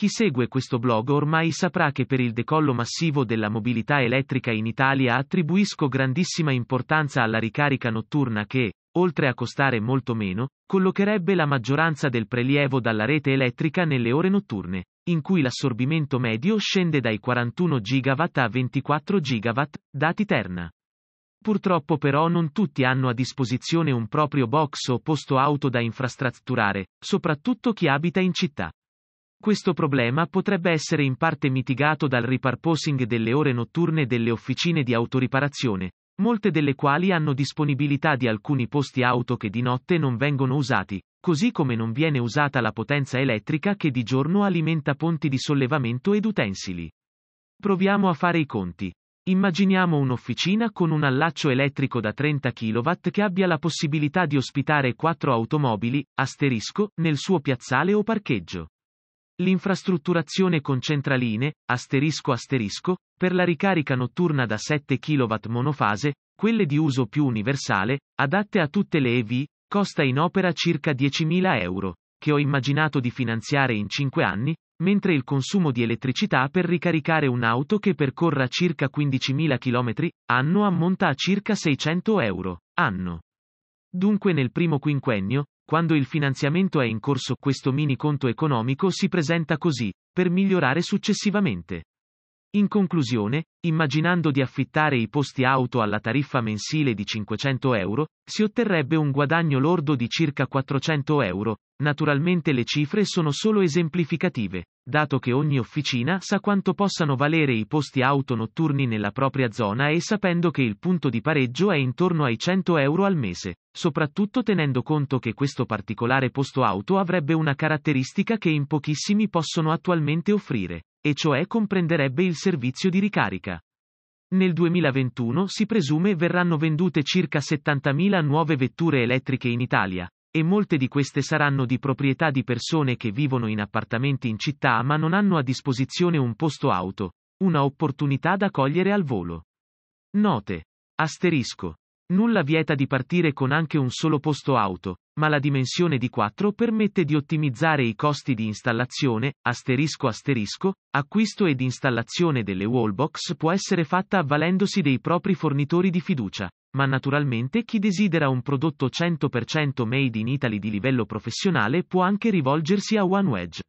Chi segue questo blog ormai saprà che per il decollo massivo della mobilità elettrica in Italia attribuisco grandissima importanza alla ricarica notturna che, oltre a costare molto meno, collocherebbe la maggioranza del prelievo dalla rete elettrica nelle ore notturne, in cui l'assorbimento medio scende dai 41 GW a 24 GW, dati Terna. Purtroppo però non tutti hanno a disposizione un proprio box o posto auto da infrastrutturare, soprattutto chi abita in città. Questo problema potrebbe essere in parte mitigato dal riparposing delle ore notturne delle officine di autoriparazione, molte delle quali hanno disponibilità di alcuni posti auto che di notte non vengono usati, così come non viene usata la potenza elettrica che di giorno alimenta ponti di sollevamento ed utensili. Proviamo a fare i conti. Immaginiamo un'officina con un allaccio elettrico da 30 kW che abbia la possibilità di ospitare quattro automobili, asterisco, nel suo piazzale o parcheggio. L'infrastrutturazione con centraline, asterisco asterisco, per la ricarica notturna da 7 kW monofase, quelle di uso più universale, adatte a tutte le EV, costa in opera circa 10.000 euro, che ho immaginato di finanziare in 5 anni, mentre il consumo di elettricità per ricaricare un'auto che percorra circa 15.000 km, anno ammonta a circa 600 euro, anno. Dunque nel primo quinquennio, quando il finanziamento è in corso questo mini conto economico si presenta così, per migliorare successivamente. In conclusione, immaginando di affittare i posti auto alla tariffa mensile di 500 euro, si otterrebbe un guadagno lordo di circa 400 euro. Naturalmente le cifre sono solo esemplificative, dato che ogni officina sa quanto possano valere i posti auto notturni nella propria zona e sapendo che il punto di pareggio è intorno ai 100 euro al mese, soprattutto tenendo conto che questo particolare posto auto avrebbe una caratteristica che in pochissimi possono attualmente offrire e cioè comprenderebbe il servizio di ricarica. Nel 2021 si presume verranno vendute circa 70.000 nuove vetture elettriche in Italia, e molte di queste saranno di proprietà di persone che vivono in appartamenti in città ma non hanno a disposizione un posto auto, una opportunità da cogliere al volo. Note. Asterisco. Nulla vieta di partire con anche un solo posto auto, ma la dimensione di 4 permette di ottimizzare i costi di installazione, asterisco asterisco, acquisto ed installazione delle wallbox può essere fatta avvalendosi dei propri fornitori di fiducia, ma naturalmente chi desidera un prodotto 100% made in Italy di livello professionale può anche rivolgersi a OneWedge.